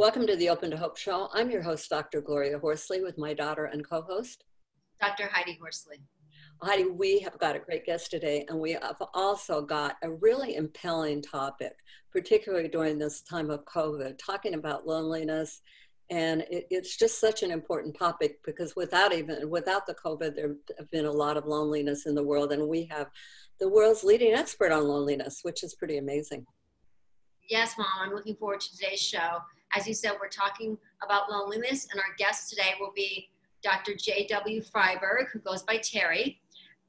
Welcome to the Open to Hope Show. I'm your host, Dr. Gloria Horsley, with my daughter and co host, Dr. Heidi Horsley. Heidi, we have got a great guest today, and we have also got a really impelling topic, particularly during this time of COVID, talking about loneliness. And it, it's just such an important topic because without even without the COVID, there have been a lot of loneliness in the world, and we have the world's leading expert on loneliness, which is pretty amazing. Yes, Mom, I'm looking forward to today's show. As you said, we're talking about loneliness, and our guest today will be Dr. J.W. Freiberg, who goes by Terry.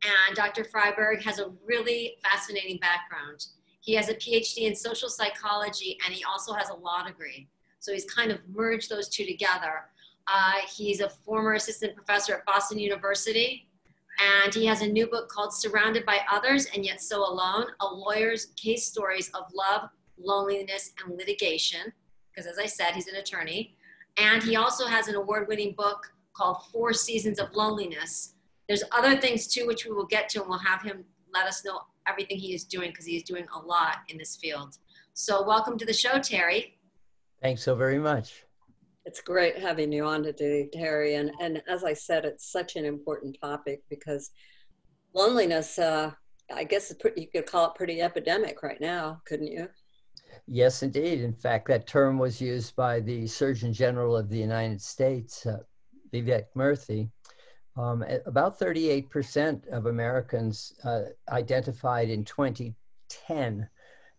And Dr. Freiberg has a really fascinating background. He has a PhD in social psychology, and he also has a law degree. So he's kind of merged those two together. Uh, he's a former assistant professor at Boston University, and he has a new book called Surrounded by Others and Yet So Alone A Lawyer's Case Stories of Love, Loneliness, and Litigation because as I said, he's an attorney. And he also has an award winning book called Four Seasons of Loneliness. There's other things too, which we will get to, and we'll have him let us know everything he is doing because he is doing a lot in this field. So, welcome to the show, Terry. Thanks so very much. It's great having you on today, Terry. And, and as I said, it's such an important topic because loneliness, uh, I guess pretty, you could call it pretty epidemic right now, couldn't you? Yes, indeed. In fact, that term was used by the Surgeon General of the United States, uh, Vivek Murthy. Um, about 38% of Americans uh, identified in 2010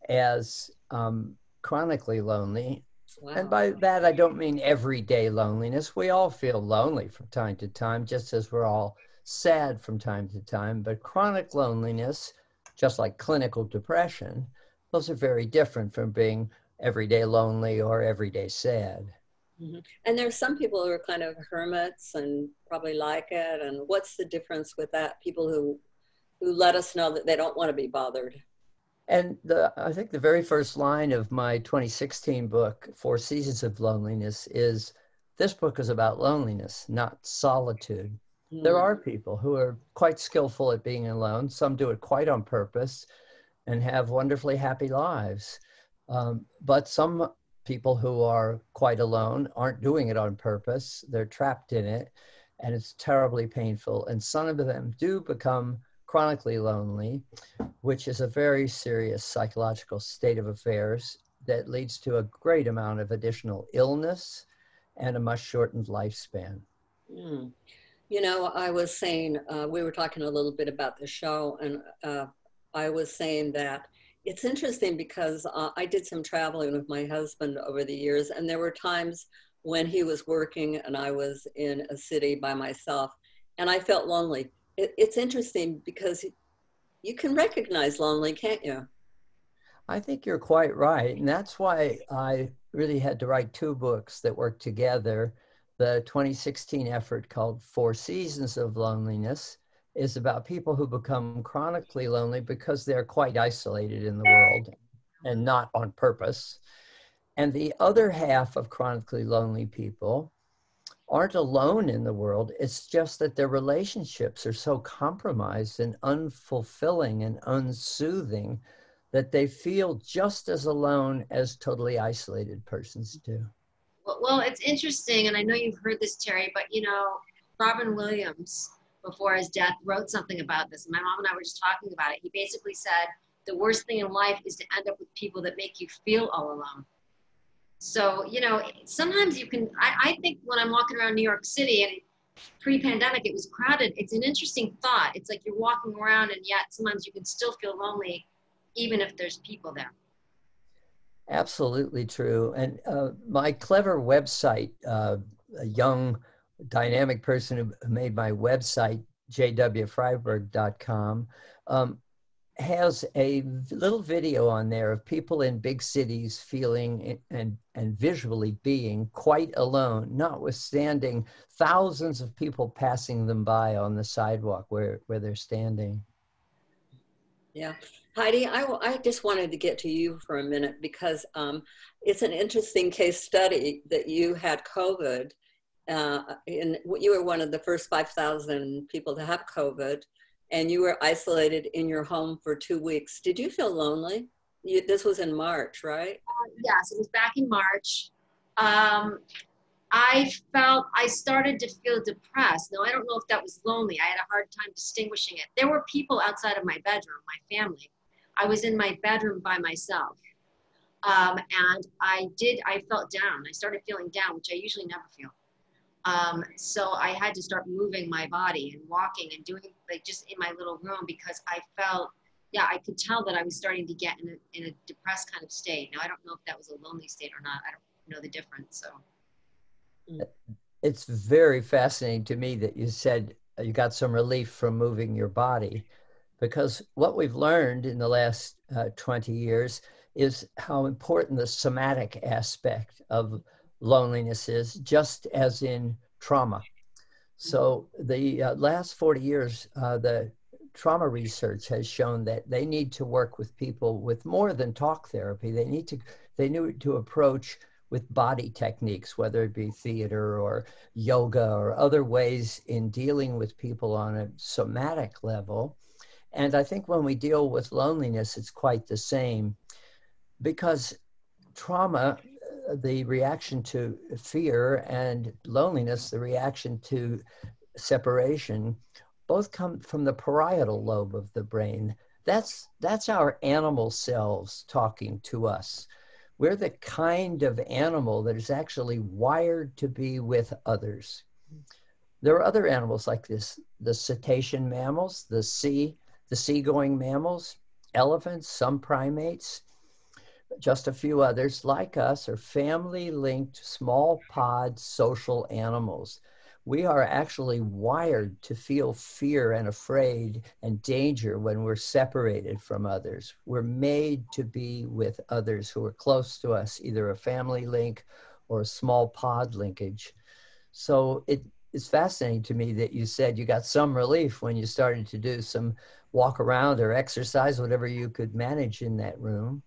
as um, chronically lonely. Wow. And by that, I don't mean everyday loneliness. We all feel lonely from time to time, just as we're all sad from time to time. But chronic loneliness, just like clinical depression, those are very different from being everyday lonely or everyday sad. Mm-hmm. And there's some people who are kind of hermits and probably like it. And what's the difference with that? People who who let us know that they don't want to be bothered. And the, I think the very first line of my 2016 book, Four Seasons of Loneliness, is this book is about loneliness, not solitude. Mm. There are people who are quite skillful at being alone. Some do it quite on purpose and have wonderfully happy lives. Um, but some people who are quite alone aren't doing it on purpose, they're trapped in it, and it's terribly painful. And some of them do become chronically lonely, which is a very serious psychological state of affairs that leads to a great amount of additional illness and a much shortened lifespan. Mm. You know, I was saying, uh, we were talking a little bit about the show, and uh, I was saying that it's interesting because uh, I did some traveling with my husband over the years, and there were times when he was working and I was in a city by myself, and I felt lonely. It, it's interesting because you can recognize lonely, can't you? I think you're quite right. And that's why I really had to write two books that work together. The 2016 effort called Four Seasons of Loneliness, is about people who become chronically lonely because they're quite isolated in the world and not on purpose. And the other half of chronically lonely people aren't alone in the world. It's just that their relationships are so compromised and unfulfilling and unsoothing that they feel just as alone as totally isolated persons do. Well, it's interesting, and I know you've heard this, Terry, but you know, Robin Williams before his death wrote something about this. My mom and I were just talking about it. He basically said the worst thing in life is to end up with people that make you feel all alone. So, you know, sometimes you can, I, I think when I'm walking around New York City and pre pandemic it was crowded, it's an interesting thought. It's like you're walking around and yet sometimes you can still feel lonely even if there's people there. Absolutely true. And uh, my clever website, uh, young dynamic person who made my website, jwfreiberg.com, um, has a little video on there of people in big cities feeling and, and visually being quite alone, notwithstanding thousands of people passing them by on the sidewalk where, where they're standing. Yeah. Heidi, I, I just wanted to get to you for a minute because um, it's an interesting case study that you had COVID. Uh, you were one of the first 5,000 people to have COVID and you were isolated in your home for two weeks. Did you feel lonely? You, this was in March, right? Uh, yes, it was back in March. Um, I felt I started to feel depressed. Now, I don't know if that was lonely. I had a hard time distinguishing it. There were people outside of my bedroom, my family. I was in my bedroom by myself. Um, and I did, I felt down. I started feeling down, which I usually never feel. Um, so I had to start moving my body and walking and doing like just in my little room because I felt, yeah, I could tell that I was starting to get in a, in a depressed kind of state. Now I don't know if that was a lonely state or not. I don't know the difference. So it's very fascinating to me that you said you got some relief from moving your body because what we've learned in the last uh, 20 years is how important the somatic aspect of loneliness is, just as in trauma. So, the uh, last 40 years, uh, the trauma research has shown that they need to work with people with more than talk therapy. They need to they need to approach with body techniques, whether it be theater or yoga or other ways in dealing with people on a somatic level. And I think when we deal with loneliness, it's quite the same because trauma the reaction to fear and loneliness, the reaction to separation, both come from the parietal lobe of the brain. That's that's our animal selves talking to us. We're the kind of animal that is actually wired to be with others. There are other animals like this, the cetacean mammals, the sea, the seagoing mammals, elephants, some primates just a few others like us are family linked small pod social animals. We are actually wired to feel fear and afraid and danger when we're separated from others. We're made to be with others who are close to us, either a family link or a small pod linkage. So it is fascinating to me that you said you got some relief when you started to do some walk around or exercise, whatever you could manage in that room.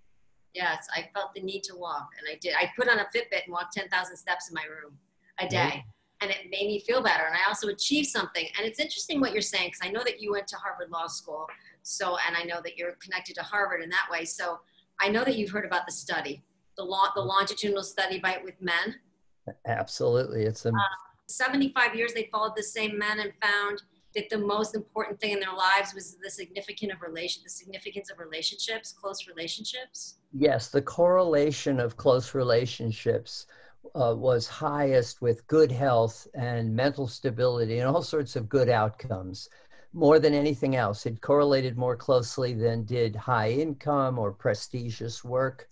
Yes, I felt the need to walk, and I did. I put on a Fitbit and walked 10,000 steps in my room a day, and it made me feel better. And I also achieved something. And it's interesting what you're saying because I know that you went to Harvard Law School, so and I know that you're connected to Harvard in that way. So I know that you've heard about the study, the long, the longitudinal study by with men. Absolutely, it's a. Uh, 75 years they followed the same men and found that the most important thing in their lives was the significance of relation, the significance of relationships, close relationships. Yes, the correlation of close relationships uh, was highest with good health and mental stability and all sorts of good outcomes. More than anything else, it correlated more closely than did high income or prestigious work.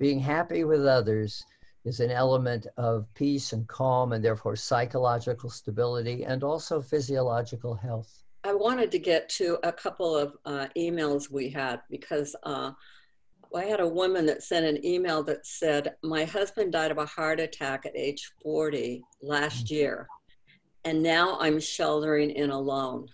Being happy with others is an element of peace and calm and therefore psychological stability and also physiological health. I wanted to get to a couple of uh, emails we had because uh, I had a woman that sent an email that said, My husband died of a heart attack at age 40 last mm. year, and now I'm sheltering in alone.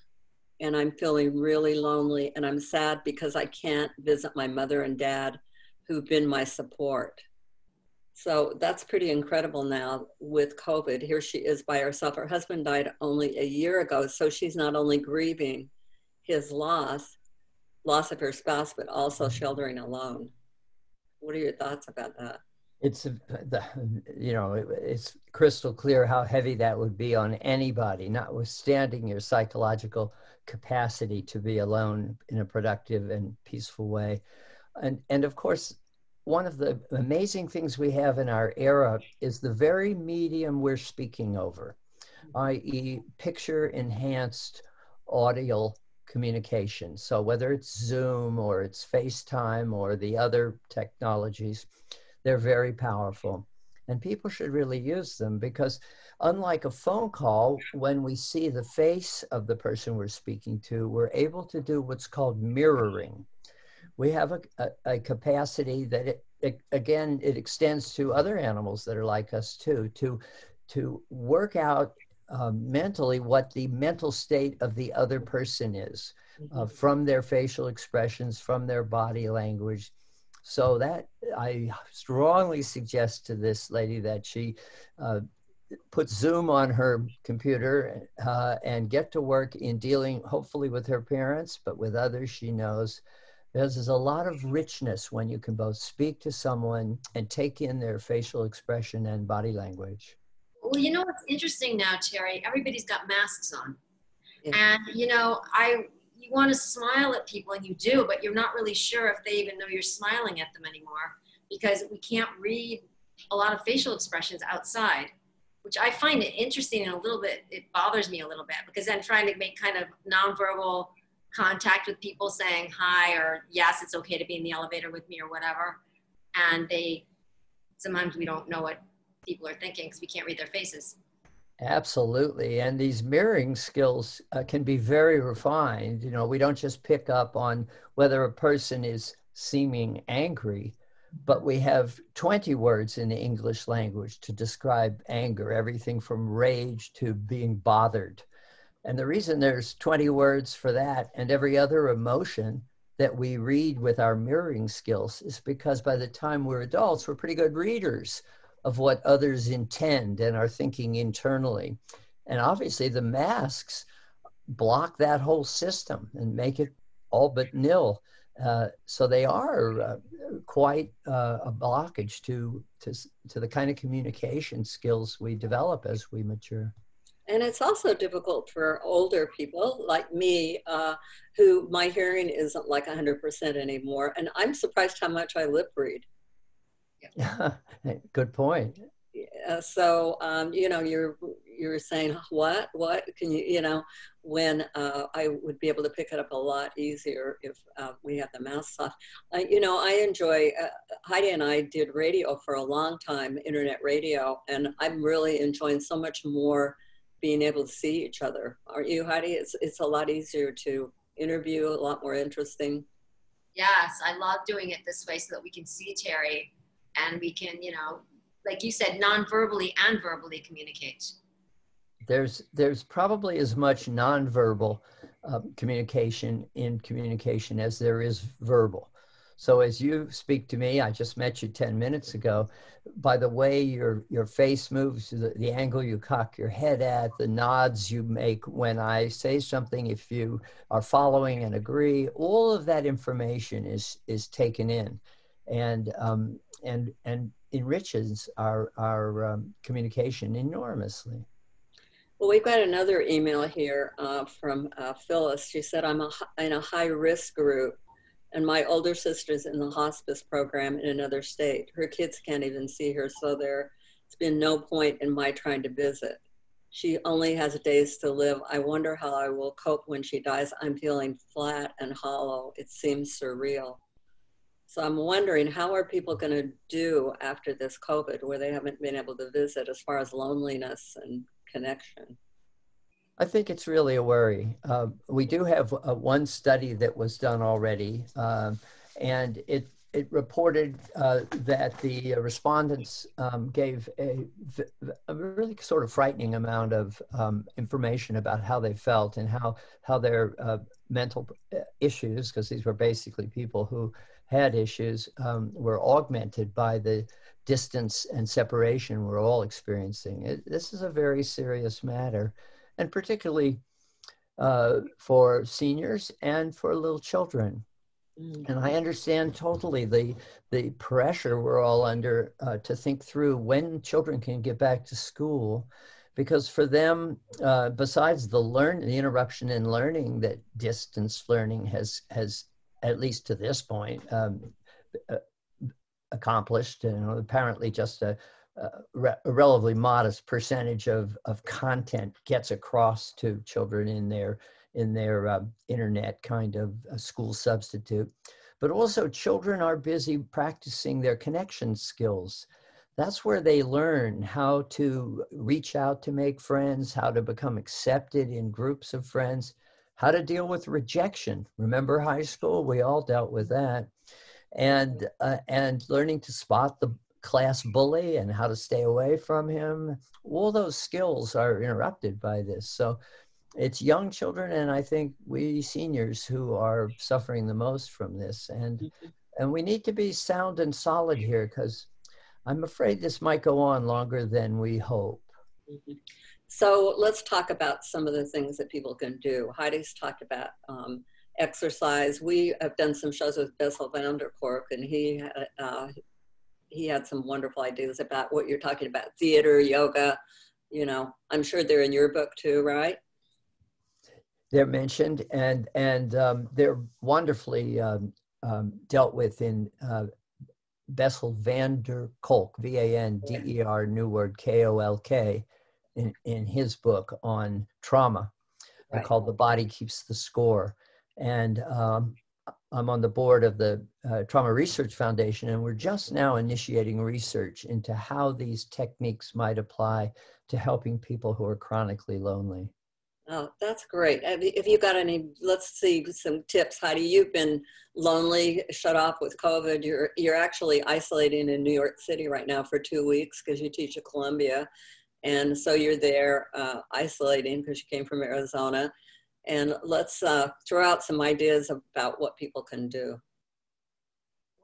And I'm feeling really lonely, and I'm sad because I can't visit my mother and dad who've been my support. So that's pretty incredible now with COVID. Here she is by herself. Her husband died only a year ago. So she's not only grieving his loss, loss of her spouse, but also mm-hmm. sheltering alone. What are your thoughts about that? It's uh, the you know it's crystal clear how heavy that would be on anybody, notwithstanding your psychological capacity to be alone in a productive and peaceful way, and and of course one of the amazing things we have in our era is the very medium we're speaking over, mm-hmm. i.e., picture enhanced audio communication. So, whether it's Zoom or it's FaceTime or the other technologies, they're very powerful. And people should really use them because, unlike a phone call, when we see the face of the person we're speaking to, we're able to do what's called mirroring we have a, a, a capacity that it, it, again it extends to other animals that are like us too to to work out uh, mentally what the mental state of the other person is uh, mm-hmm. from their facial expressions from their body language so that i strongly suggest to this lady that she uh, put Zoom on her computer uh, and get to work in dealing, hopefully, with her parents, but with others she knows. There's, a lot of richness when you can both speak to someone and take in their facial expression and body language. Well, you know what's interesting now, Terry? Everybody's got masks on. Yeah. And, you know, I you want to smile at people and you do, but you're not really sure if they even know you're smiling at them anymore because we can't read a lot of facial expressions outside which I find it interesting and a little bit, it bothers me a little bit because I'm trying to make kind of nonverbal contact with people saying hi or yes, it's okay to be in the elevator with me or whatever. And they, sometimes we don't know what people are thinking because we can't read their faces. Absolutely. And these mirroring skills uh, can be very refined. You know, we don't just pick up on whether a person is seeming angry, but we have 20 words in the English language to describe anger, everything from rage to being bothered. And the reason there's 20 words for that and every other emotion that we read with our mirroring skills is because by the time we're adults, we're pretty good readers of what others intend and are thinking internally. And obviously, the masks block that whole system and make it all but nil. Uh, so they are uh, quite uh, a blockage to, to, to the kind of communication skills we develop as we mature. And it's also difficult for older people like me, uh, who my hearing isn't like 100% anymore. And I'm surprised how much I lip read. Yeah. Good point. Uh, so um, you know you're you're saying what what can you you know when uh, I would be able to pick it up a lot easier if uh, we had the masks off. you know I enjoy uh, Heidi and I did radio for a long time, internet radio, and I'm really enjoying so much more being able to see each other. Aren't you, Heidi? It's it's a lot easier to interview, a lot more interesting. Yes, I love doing it this way so that we can see Terry and we can, you know, like you said, non-verbally and verbally communicate? There's there's probably as much nonverbal uh, communication in communication as there is verbal. So as you speak to me, I just met you 10 minutes ago, by the way your, your face moves, the, the angle you cock your head at, the nods you make when I say something, if you are following and agree, all of that information is, is taken in. And, um, and, and enriches our, our um, communication enormously. Well, we've got another email here uh, from uh, Phyllis. She said, I'm a, in a high risk group, and my older sister's in the hospice program in another state. Her kids can't even see her, so there's been no point in my trying to visit. She only has days to live. I wonder how I will cope when she dies. I'm feeling flat and hollow. It seems surreal. So I'm wondering how are people going to do after this COVID where they haven't been able to visit as far as loneliness and connection? I think it's really a worry. Uh, we do have uh, one study that was done already, um, and it it reported uh, that the respondents um, gave a, a, really sort of frightening amount of um, information about how they felt and how how their uh, mental uh, issues, because these were basically people who had issues um, were augmented by the distance and separation we're all experiencing. It, this is a very serious matter, and particularly uh, for seniors and for little children. Mm. And I understand totally the the pressure we're all under uh, to think through when children can get back to school, because for them, uh, besides the learn the interruption in learning that distance learning has has at least to this point, um, uh, accomplished. and apparently just a, a, re- a, relatively modest percentage of, of content gets across to children in their in their uh, internet kind of school substitute. But also, children are busy practicing their connection skills. That's where they learn how to reach out to make friends, how to become accepted in groups of friends how to deal with rejection. Remember high school? We all dealt with that. And, uh, and learning to spot the class bully and how to stay away from him. All those skills are interrupted by this. So it's young children and I think we seniors who are suffering the most from this. And, mm-hmm. and we need to be sound and solid here because I'm afraid this might go on longer than we hope. Mm-hmm. So let's talk about some of the things that people can do. Heidi's talked about um, exercise. We have done some shows with Bessel van der Kolk, and he uh, he had some wonderful ideas about what you're talking about: theater, yoga. You know, I'm sure they're in your book too, right? They're mentioned, and and um, they're wonderfully um, um dealt with in uh, Bessel van der Kolk, V A N D E R, new word K O L K, in, in his book on trauma right. called The Body Keeps the Score. And um, I'm on the board of the uh, Trauma Research Foundation, and we're just now initiating research into how these techniques might apply to helping people who are chronically lonely. Oh, that's great. If you've got any, let's see some tips. Heidi, you've been lonely, shut off with COVID. You're you're actually isolating in New York City right now for two weeks because you teach at Columbia, and so you're there uh, isolating because you came from Arizona. And let's uh, throw out some ideas about what people can do.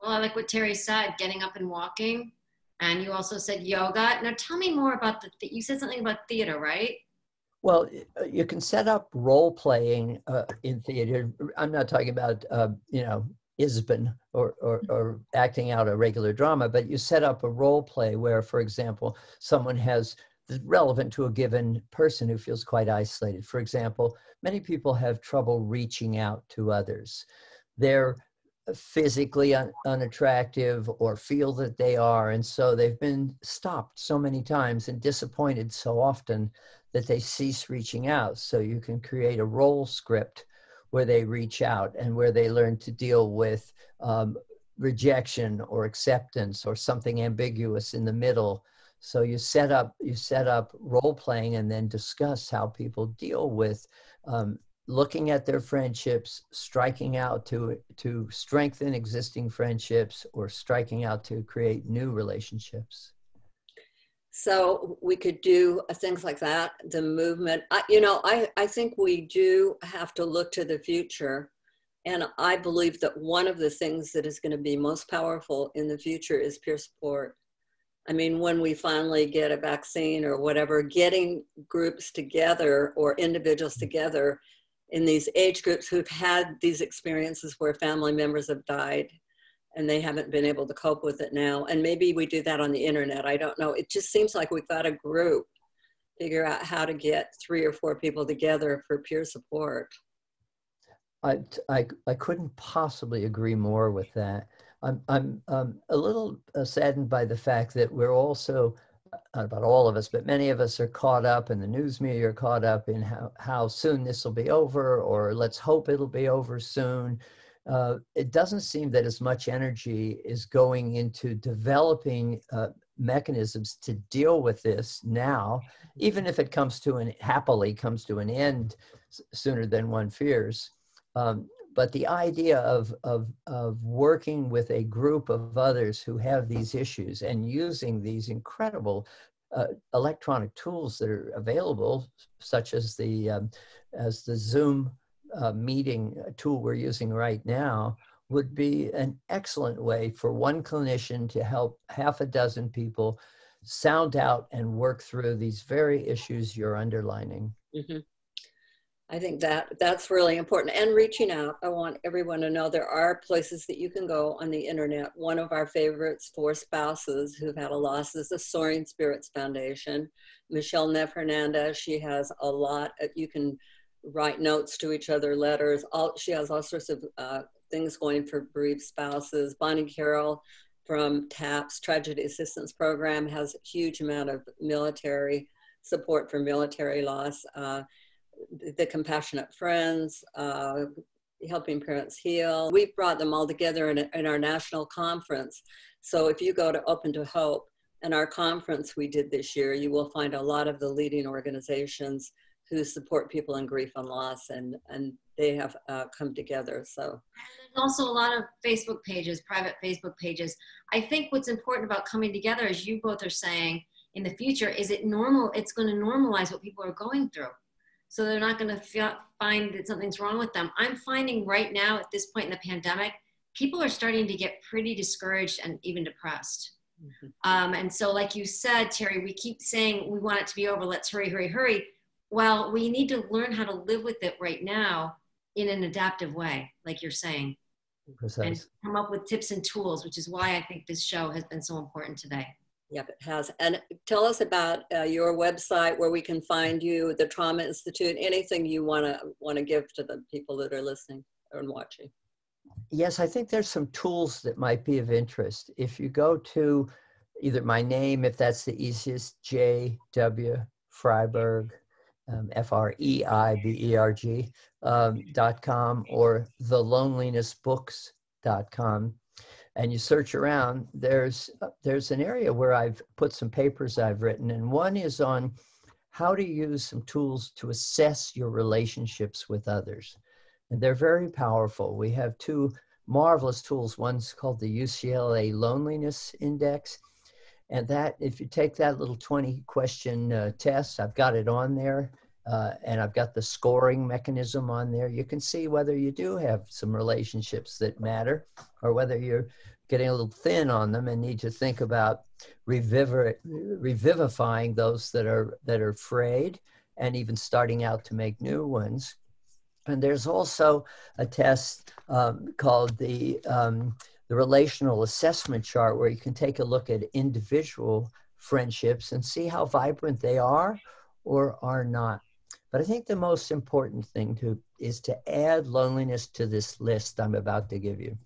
Well, I like what Terry said, getting up and walking. And you also said yoga. Now, tell me more about the. Th- you said something about theater, right? Well, uh, you can set up role playing uh, in theater. I'm not talking about, uh, you know, Ibsen or, or, or, acting out a regular drama, but you set up a role play where, for example, someone has relevant to a given person who feels quite isolated. For example, many people have trouble reaching out to others. They're physically un- unattractive or feel that they are, and so they've been stopped so many times and disappointed so often that they cease reaching out. So you can create a role script where they reach out and where they learn to deal with um, rejection or acceptance or something ambiguous in the middle. So you set up you set up role playing and then discuss how people deal with um, looking at their friendships, striking out to to strengthen existing friendships, or striking out to create new relationships. So we could do things like that, the movement. I, you know, I, I think we do have to look to the future. And I believe that one of the things that is going to be most powerful in the future is peer support. I mean, when we finally get a vaccine or whatever, getting groups together or individuals together in these age groups who've had these experiences where family members have died and they haven't been able to cope with it now. And maybe we do that on the internet. I don't know. It just seems like we've got a group figure out how to get three or four people together for peer support. I, I, I couldn't possibly agree more with that. I'm, I'm um, a little uh, saddened by the fact that we're also, not about all of us, but many of us are caught up and the news media are caught up in how, how soon this will be over or let's hope it'll be over soon uh, it doesn't seem that as much energy is going into developing uh, mechanisms to deal with this now, even if it comes to an happily comes to an end sooner than one fears. Um, but the idea of, of, of working with a group of others who have these issues and using these incredible uh, electronic tools that are available, such as the um, as the Zoom uh, meeting tool we're using right now would be an excellent way for one clinician to help half a dozen people sound out and work through these very issues you're underlining. Mm-hmm. I think that that's really important. And reaching out, I want everyone to know there are places that you can go on the internet. One of our favorites for spouses who've had a loss is the Soaring Spirits Foundation. Michelle Neff Hernandez, she has a lot. You can write notes to each other, letters. All she has all sorts of uh, things going for bereaved spouses. Bonnie Carroll from TAPS Tragedy Assistance Program has a huge amount of military support for military loss. Uh, the Compassionate Friends, uh, Helping Parents Heal. We've brought them all together in, in our national conference. So if you go to Open to Hope and our conference we did this year, you will find a lot of the leading organizations who support people in grief and loss, and and they have uh, come together. So and also a lot of Facebook pages, private Facebook pages. I think what's important about coming together, as you both are saying, in the future, is it normal? It's going to normalize what people are going through. So they're not going to find that something's wrong with them. I'm finding right now at this point in the pandemic, people are starting to get pretty discouraged and even depressed. Mm-hmm. Um, and so, like you said, Terry, we keep saying we want it to be over. Let's hurry, hurry, hurry. Well, we need to learn how to live with it right now in an adaptive way, like you're saying, Precise. and come up with tips and tools, which is why I think this show has been so important today. Yep, it has. And tell us about uh, your website, where we can find you, the Trauma Institute, anything you want to want to give to the people that are listening and watching. Yes, I think there's some tools that might be of interest. If you go to either my name, if that's the easiest, J.W. Freiberg, um, F R E I B E R G um, dot com, or thelonelinessbooks.com, and you search around, there's there's an area where I've put some papers I've written, and one is on how to use some tools to assess your relationships with others. And they're very powerful. We have two marvelous tools. One's called the UCLA Loneliness Index. And that, if you take that little 20 question uh, test, I've got it on there. Uh, and I've got the scoring mechanism on there. You can see whether you do have some relationships that matter or whether you're getting a little thin on them and need to think about reviv- revivifying those that are that are frayed and even starting out to make new ones. And there's also a test um, called the, um, the relational assessment chart where you can take a look at individual friendships and see how vibrant they are or are not. But I think the most important thing to, is to add loneliness to this list I'm about to give you.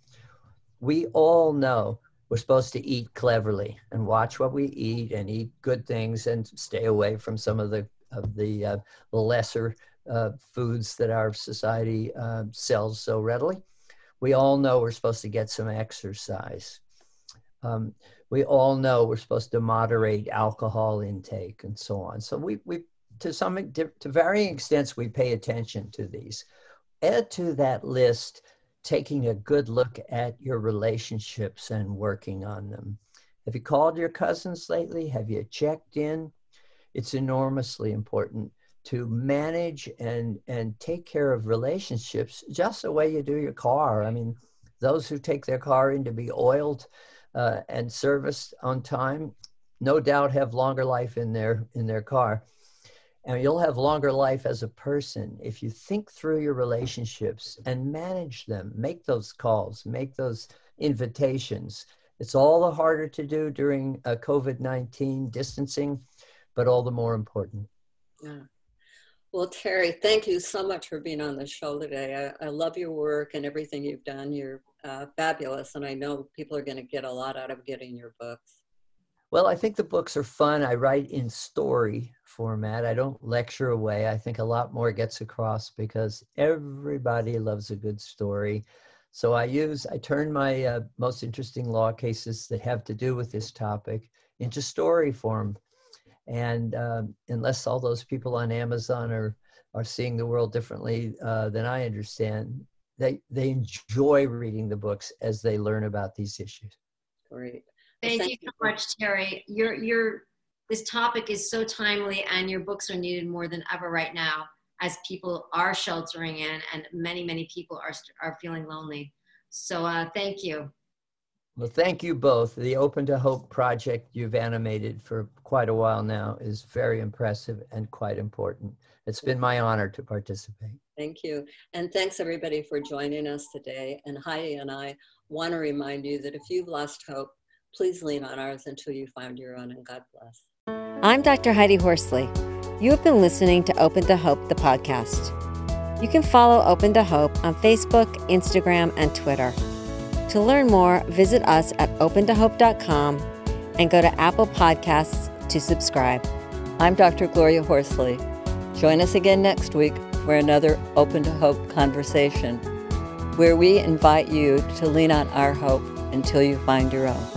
We all know we're supposed to eat cleverly and watch what we eat and eat good things and stay away from some of the of the uh, lesser uh, foods that our society uh, sells so readily. We all know we're supposed to get some exercise. Um, we all know we're supposed to moderate alcohol intake and so on. So we, we to some to varying extents, we pay attention to these. Add to that list taking a good look at your relationships and working on them. Have you called your cousins lately? Have you checked in? It's enormously important to manage and and take care of relationships just the way you do your car. I mean, those who take their car in to be oiled uh, and serviced on time, no doubt have longer life in their in their car. And you'll have longer life as a person if you think through your relationships and manage them. Make those calls, make those invitations. It's all the harder to do during uh, COVID 19 distancing, but all the more important. Yeah. Well, Terry, thank you so much for being on the show today. I, I love your work and everything you've done. You're uh, fabulous, and I know people are going to get a lot out of getting your books. Well, I think the books are fun. I write in story format. I don't lecture away. I think a lot more gets across because everybody loves a good story. So I use, I turn my uh, most interesting law cases that have to do with this topic into story form and um, unless all those people on Amazon are are seeing the world differently uh, than I understand, they they enjoy reading the books as they learn about these issues. Great. Thank, thank you so much, Terry. Your your this topic is so timely, and your books are needed more than ever right now, as people are sheltering in, and many many people are are feeling lonely. So uh, thank you. Well, thank you both. The Open to Hope project you've animated for quite a while now is very impressive and quite important. It's been my honor to participate. Thank you. And thanks everybody for joining us today. And Heidi and I want to remind you that if you've lost hope, please lean on ours until you find your own, and God bless. I'm Dr. Heidi Horsley. You have been listening to Open to Hope, the podcast. You can follow Open to Hope on Facebook, Instagram, and Twitter. To learn more, visit us at opentohope.com and go to Apple Podcasts to subscribe. I'm Dr. Gloria Horsley. Join us again next week for another Open to Hope conversation, where we invite you to lean on our hope until you find your own.